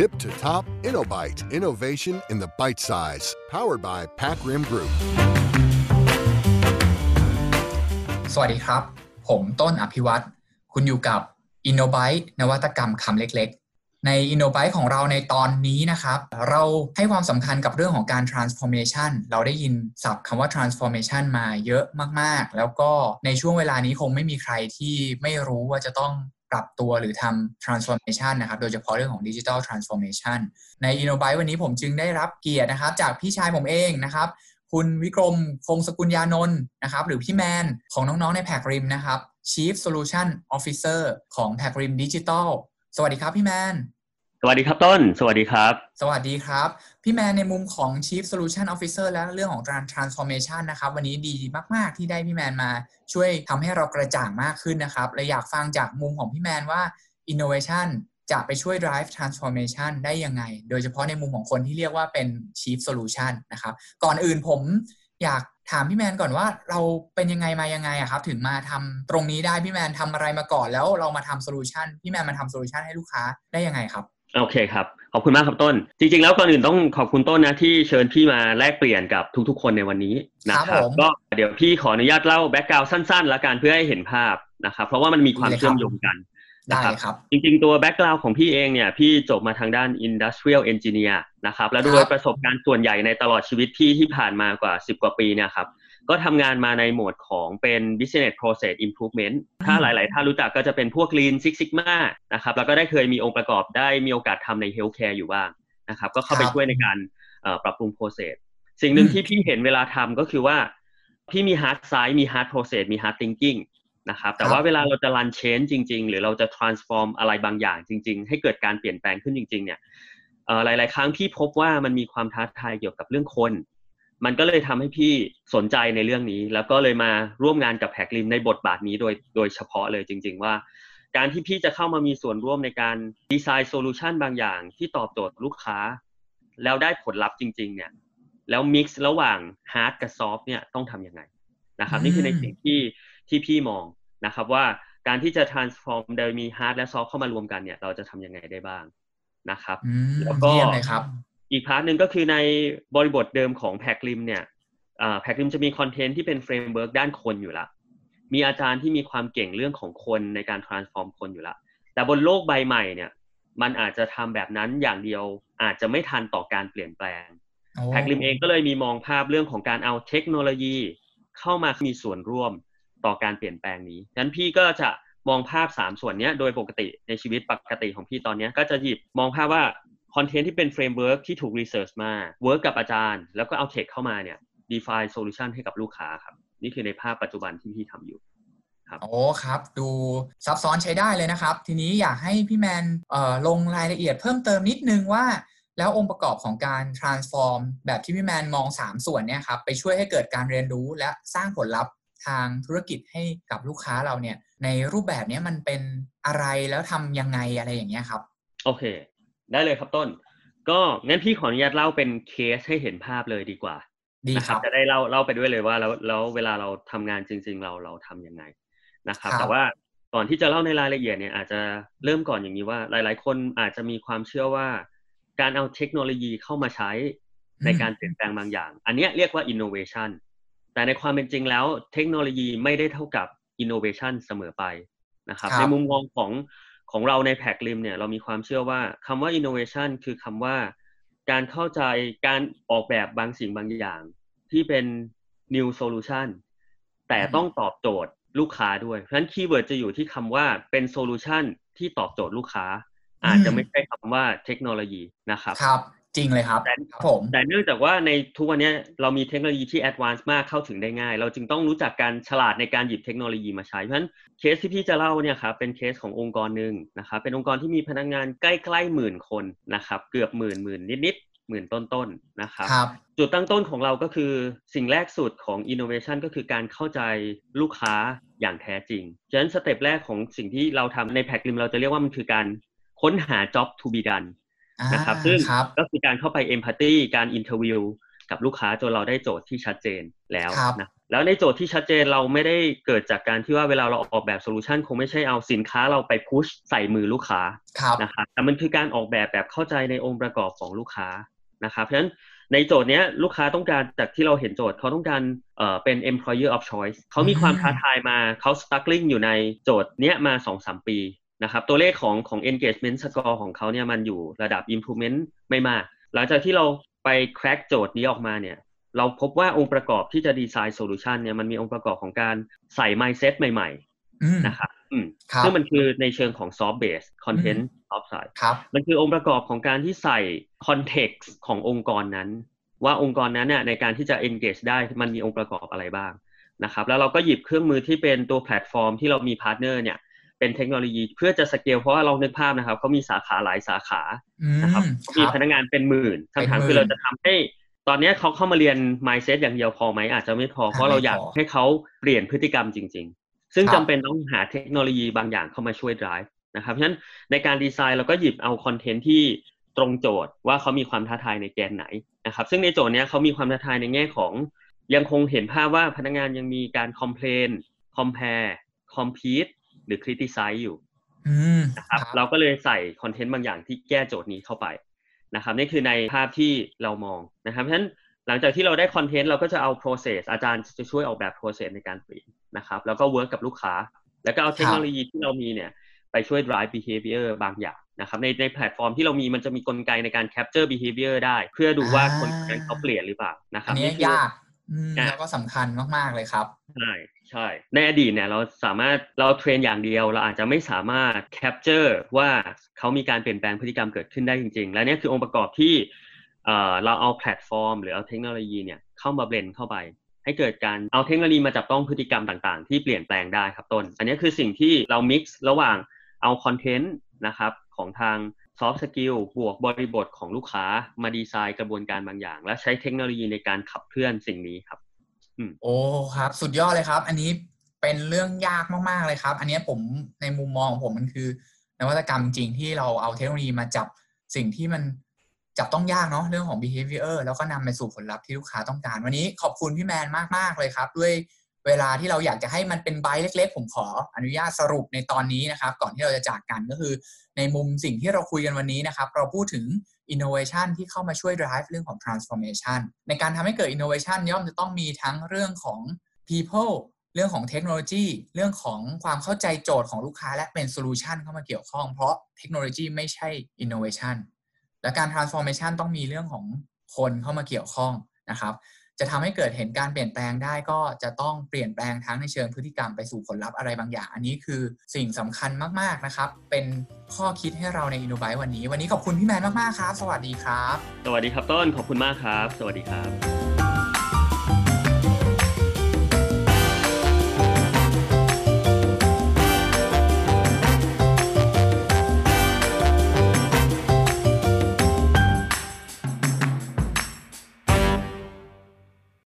Tip to top InnoBite. Innovation in the bite size. Powered by Pac Rim Group. สวัสดีครับ ผมต้นอภิวัตรคุณอยู่กับ InnoBite นวัตกรรมคำเล็กๆ ใน InnoBite ของเราในตอนนี้นะครับ เราให้ความสำคัญกับเรื่องของการ transformation เราได้ยินศัพท์คำว่า transformation มาเยอะมากๆ แล้วก็ในช่วงเวลานี้คงไม่มีใครที่ไม่รู้ว่าจะต้อง ปรับตัวหรือทำ transformation นะครับ โดยเฉพาะเรื่องของ digital transformation ใน InnoBite วันนี้ผมจึงได้รับเกียรตินะครับ จากพี่ชายผมเองนะครับ คุณวิกรมคงสกุลยานนท์นะครับ หรือพี่แมนของน้องๆในแพกริมนะครับ Chief Solution Officer ของแพกริมดิจิทัลสวัสดีครับพี่แมน สวัสดีครับต้น สวัสดีครับ สวัสดีครับ พี่แมนในมุมของ Chief Solution Officer และเรื่องของการ transformation นะครับ วันนี้ดีมาก ๆ ที่ได้พี่แมนมาช่วยทำให้เรากระจ่างมากขึ้นนะครับเลยอยากฟังจากมุมของพี่แมนว่า innovation จะไปช่วย drive transformation ได้ยังไง โดยเฉพาะในมุมของคนที่เรียกว่าเป็น chief solution นะครับ ก่อนอื่นผมอยากถามพี่แมนก่อนว่าเราเป็นยังไงมายังไงอะครับ ถึงมาทำตรงนี้ได้พี่แมนทำอะไรมาก่อนแล้วเรามาทำ solution พี่แมนมาทำ solution ให้ลูกค้าได้ยังไงครับ โอเคครับ ขอบคุณมากครับต้น จริง ๆ แล้วก่อนอื่นต้องขอบคุณต้นนะที่เชิญพี่มาแลกเปลี่ยนกับทุกๆ คนในวันนี้นะครับครับผมก็เดี๋ยวพี่ขออนุญาตเล่า background สั้นๆ ละกันเพื่อให้เห็นภาพนะครับ เพราะว่ามันมีความดีเลยครับเชื่อมโยงกันได้นะครับครับ จริงๆ ตัว background ของพี่เองเนี่ย พี่จบมาทางด้าน Industrial Engineer นะครับ และโดยครับประสบการณ์ส่วนใหญ่ในตลอดชีวิตที่ที่ผ่านมากว่า 10 กว่าปีเนี่ยครับ ก็ทำงานมาในโหมดของเป็น business process improvement ถ้าหลายๆท่านรู้จักก็จะเป็นพวก lean six sigma นะครับแล้วก็ได้เคยมีองค์ประกอบได้มีโอกาสทำใน healthcare อยู่บ้างนะครับ ก็เข้าไปครับช่วยในการเอ่อปรับปรุง process สิ่งหนึ่งอืมที่พี่เห็นเวลาทำก็คือว่า พี่มี hard side มี hard process มี hard thinking นะครับแต่ว่าเวลาเราจะ run change จริง ๆ หรือเราจะ transform อะไรบางอย่างจริง ๆ ให้เกิดการเปลี่ยนแปลงขึ้นจริง ๆ เนี่ยเอ่อหลาย ๆ ครั้งพี่พบว่ามันมีความท้าทายเกี่ยวกับเรื่องคน มันก็เลยทำให้พี่สนใจในเรื่องนี้ แล้วก็เลยมาร่วมงานกับแพกลิมในบทบาทนี้โดยโดยเฉพาะเลยจริง ๆ ว่า การที่พี่จะเข้ามามีส่วนร่วมในการ design solution บางอย่างที่ตอบโจทย์ลูกค้า แล้วได้ผลลัพธ์จริง ๆ เนี่ย แล้ว mix ระหว่าง hard กับ soft เนี่ยต้องทำยังไงนะครับอืมนี่คือในสิ่งที่ที่พี่มองนะครับว่าการที่จะ transform โดยมี hard และ soft เข้ามารวมกันเนี่ย เราจะทำยังไงได้บ้างนะครับอืมแล้วก็เยี่ยมเลยครับ อีก part หนึ่งก็คือในบริบทเดิมของ PacRim เนี่ย PacRim จะมี content ที่เป็น framework ด้านคนอยู่ละมีอาจารย์ที่มีความเก่งเรื่องของคนในการ transform คนอยู่ละแต่บนโลกใบใหม่เนี่ย มันอาจจะทำแบบนั้นอย่างเดียวอาจจะไม่ทันต่อการเปลี่ยนแปลงโอ้ PacRim เองก็เลยมีมองภาพเรื่องของการเอาเทคโนโลยี เข้ามามีส่วนร่วมต่อการเปลี่ยนแปลงนี้ฉะนั้นพี่ก็จะมองภาพ 3 ส่วนเนี้ยโดยปกติในชีวิตปกติของพี่ตอนเนี้ยก็จะหยิบมองภาพว่า content ที่เป็น framework ที่ถูก research มา work กับอาจารย์ แล้วก็เอา tech เข้ามาเนี่ย define solution ให้กับลูกค้าครับ นี่คือในภาพปัจจุบันที่พี่ทำอยู่โอ้ครับ ดูซับซ้อนใช้ได้เลยนะครับ ทีนี้อยากให้พี่แมนเอ่อลงรายละเอียดเพิ่มเติมนิดนึงว่า แล้วองค์ประกอบของการ transform แบบที่พี่แมนมอง 3 ส่วนเนี่ยครับไปช่วยให้เกิดการเรียนรู้และสร้างผลลัพธ์ทางธุรกิจให้กับลูกค้าเราเนี่ย ในรูปแบบเนี้ยมันเป็นอะไรแล้วทำยังไงอะไรอย่างเงี้ยครับ โอเค ได้เลยครับต้น ก็งั้นพี่ขออนุญาตเล่าเป็นเคสให้เห็นภาพเลยดีกว่าดีนะคครัรับบจะได้เล่าเล่าไปด้วยเลยว่าแล้วแล้วเวลาเราทำงานจริง ๆ เราเราทำยังไงนะครับครับ แต่ว่าก่อนที่จะเล่าในรายละเอียดเนี่ยอาจจะเริ่มก่อนอย่างนี้ว่า หลาย ๆ คนอาจจะมีความเชื่อว่า การเอาเทคโนโลยีเข้ามาใช้ในการเปลี่ยนแปลงบางอย่าง อันเนี้ยเรียกว่า innovation แต่ในความเป็นจริงแล้วเทคโนโลยีไม่ได้เท่ากับ innovation เสมอไปนะครับครับในมุมมองของ ของเราใน PacRim เนี่ยเรามีความเชื่อว่าคำว่า innovation คือคำว่า การเข้าใจการออกแบบบางสิ่งบางอย่าง ที่เป็น new solution แต่ต้องตอบโจทย์ลูกค้าด้วย เพราะฉะนั้น keyword จะอยู่ที่คำว่าเป็น solution ที่ตอบโจทย์ลูกค้า อาจจะไม่ใช่คำว่าเทคโนโลยีนะครับครับ จริงเลยครับแต่ครับผมแต่เนื่องจากว่าในทุกวันเนี้ยเรามีเทคโนโลยีที่ advance มากเข้าถึงได้ง่าย เราจึงต้องรู้จักการฉลาดในการหยิบเทคโนโลยีมาใช้เพราะฉะนั้นเคสที่พี่จะเล่าเนี่ยครับเป็นเคสขององค์กรหนึ่งนะครับเป็นองค์กรที่มีพนักงานใกล้ๆหมื่นคนนะครับเกือบหมื่นหมื่นนิดๆหมื่นต้นๆนะครับครับจุดตั้งต้นของเราก็คือสิ่งแรกสุดของ innovation ก็คือการเข้าใจลูกค้าอย่างแท้จริงฉะนั้นสเต็ปแรกของสิ่งที่เราทำในแพ็กลิมเราจะเรียกว่ามันคือการค้นหา job to be done นะครับอ่าซึ่งครับก็คือการเข้าไป empathy การ interview กับลูกค้าจนเราได้โจทย์ที่ชัดเจนแล้วครับนะแล้วในโจทย์ที่ชัดเจนเราไม่ได้เกิดจากการที่ว่าเวลาเราออกแบบโซลูชันคงไม่ใช่เอาสินค้าเราไปพุชใส่มือลูกค้าครับนะครับแต่มันคือการออกแบบแบบเข้าใจในองค์ประกอบของลูกค้านะครับเพราะฉะนั้นในโจทย์เนี้ยลูกค้าต้องการจากที่เราเห็นโจทย์เขาต้องการเอ่อเป็น employer of choice เขามีความท้าทายมาเขา struggling อยู่ในโจทย์เนี้ยมา 2-3 ปี นะครับตัวเลขของของ engagement score ของเขาเนี่ยมันอยู่ระดับ improvement ไม่มาก หลังจากที่เราไป crack โจทย์นี้ออกมาเนี่ยเราพบว่าองค์ประกอบที่จะ design solution เนี่ยมันมีองค์ประกอบของการใส่ mindset ใหม่อืมๆนะครับอืมครับซึ่งมันคือในเชิงของ soft base content soft side ครับมันคือองค์ประกอบของการที่ใส่ context ขององค์กรนั้น ว่าองค์กรนั้นเนี่ยในการที่จะ engage ได้มันมีองค์ประกอบอะไรบ้างนะครับ แล้วเราก็หยิบเครื่องมือที่เป็นตัวแพลตฟอร์มที่เรามี partner เนี่ย เป็นเทคโนโลยีเพื่อจะสเกลเพราะว่าเรานึกภาพนะครับเขามีสาขาหลายสาขาอืมนะครับคมีรับพนักงานเป็นหมื่นเป็นคำถามหมื่นคือเราจะทำให้ตอนเนี้ยเขาเข้ามาเรียน mindset อย่างเดียวพอไหมอาจจะไม่พอเพราะเราอยากไม่พอให้เขาเปลี่ยนพฤติกรรมจริง ๆ ซึ่งครับจำเป็นต้องหาเทคโนโลยีบางอย่างเข้ามาช่วย drive นะครับเพราะฉะนั้นในการดีไซน์เราก็หยิบเอาคอนเทนต์ที่ตรงโจทย์ว่าเขามีความท้าทายในแกนไหนนะครับ ซึ่งในโจทย์เนี้ยเขามีความท้าทายในแง่ของยังคงเห็นภาพว่าพนักงานยังมีการ complain compare compete หรือ criticize อยู่อืมนะครับเราก็เลยใส่ content บางอย่างที่แก้โจทย์นี้เข้าไปนะครับนี่คือในภาพที่เรามองนะครับเพราะฉะนั้นหลังจากที่เราได้ content เราก็จะเอา process อาจารย์จะช่วยออกแบบ process ในการเปลี่ยนนะครับ แล้วก็ work กับลูกค้า แล้วก็เอาเทคโนโลยีที่เรามีเนี่ยไปช่วย drive behavior บางอย่างนะครับในในแพลตฟอร์มที่เรามีมันจะมีกลไกในการ capture behavior ได้ เพื่อดูว่าคนคนนั้นเขาเปลี่ยนหรือเปล่านะครับอันนี้คือยากอืมอะแล้วก็สำคัญมาก ๆ เลยครับใช่ ใช่ ในอดีตเนี่ยเราสามารถเรา train อย่างเดียว เราอาจจะไม่สามารถ capture ว่าเขามีการเปลี่ยนแปลงพฤติกรรมเกิดขึ้นได้จริง ๆ และนี่คือองค์ประกอบที่เราเอาแพลตฟอร์ม หรือเอาเทคโนโลยีเนี่ยเข้ามา blend เข้าไป ให้เกิดการเอาเทคโนโลยีมาจับต้องพฤติกรรมต่างๆ ที่เปลี่ยนแปลงได้ครับต้น อันนี้คือสิ่งที่เรา mix ระหว่างเอา content นะครับของทาง soft skill บวกบริบทของลูกค้ามาดีไซน์กระบวนการบางอย่าง และใช้เทคโนโลยีในการขับเคลื่อนสิ่งนี้ครับ โอ้ครับ สุดยอดเลยครับ อันนี้เป็นเรื่องยากมากๆเลยครับ อันนี้ผมในมุมมองของผมมันคือนวัตกรรมจริงที่เราเอาเทคโนโลยีมาจับสิ่งที่มันจับต้องยากเนาะเรื่องของ behavior แล้วก็นำไปสู่ผลลัพธ์ที่ลูกค้าต้องการ วันนี้ขอบคุณพี่แมนมากๆเลยครับ ด้วยเวลาที่เราอยากจะให้มันเป็นไบต์เล็ก ๆ ผมขออนุญาตสรุปในตอนนี้นะครับ ก่อนที่เราจะจากกันก็คือ ในมุมสิ่งที่เราคุยกันวันนี้นะครับ เราพูดถึง innovation ที่เข้ามาช่วย drive เรื่องของ transformation ในการทำให้เกิด innovation ย่อมจะต้องมีทั้งเรื่องของ people เรื่องของเทคโนโลยีเรื่องของความเข้าใจโจทย์ของลูกค้าและเป็น solution เข้ามาเกี่ยวข้อง เพราะเทคโนโลยีไม่ใช่อินโนเวชันและการ transformation ต้องมีเรื่องของคนเข้ามาเกี่ยวข้องนะครับ จะทำให้เกิดเห็นการเปลี่ยนแปลงได้ก็จะต้องเปลี่ยนแปลงทั้งในเชิงพฤติกรรมไปสู่ผลลัพธ์อะไรบางอย่าง อันนี้คือสิ่งสำคัญมากๆนะครับ เป็นข้อคิดให้เราในอินโนบายวันนี้ วันนี้ขอบคุณพี่แมนมากๆครับ สวัสดีครับ สวัสดีครับต้นขอบคุณมากครับ สวัสดีครับ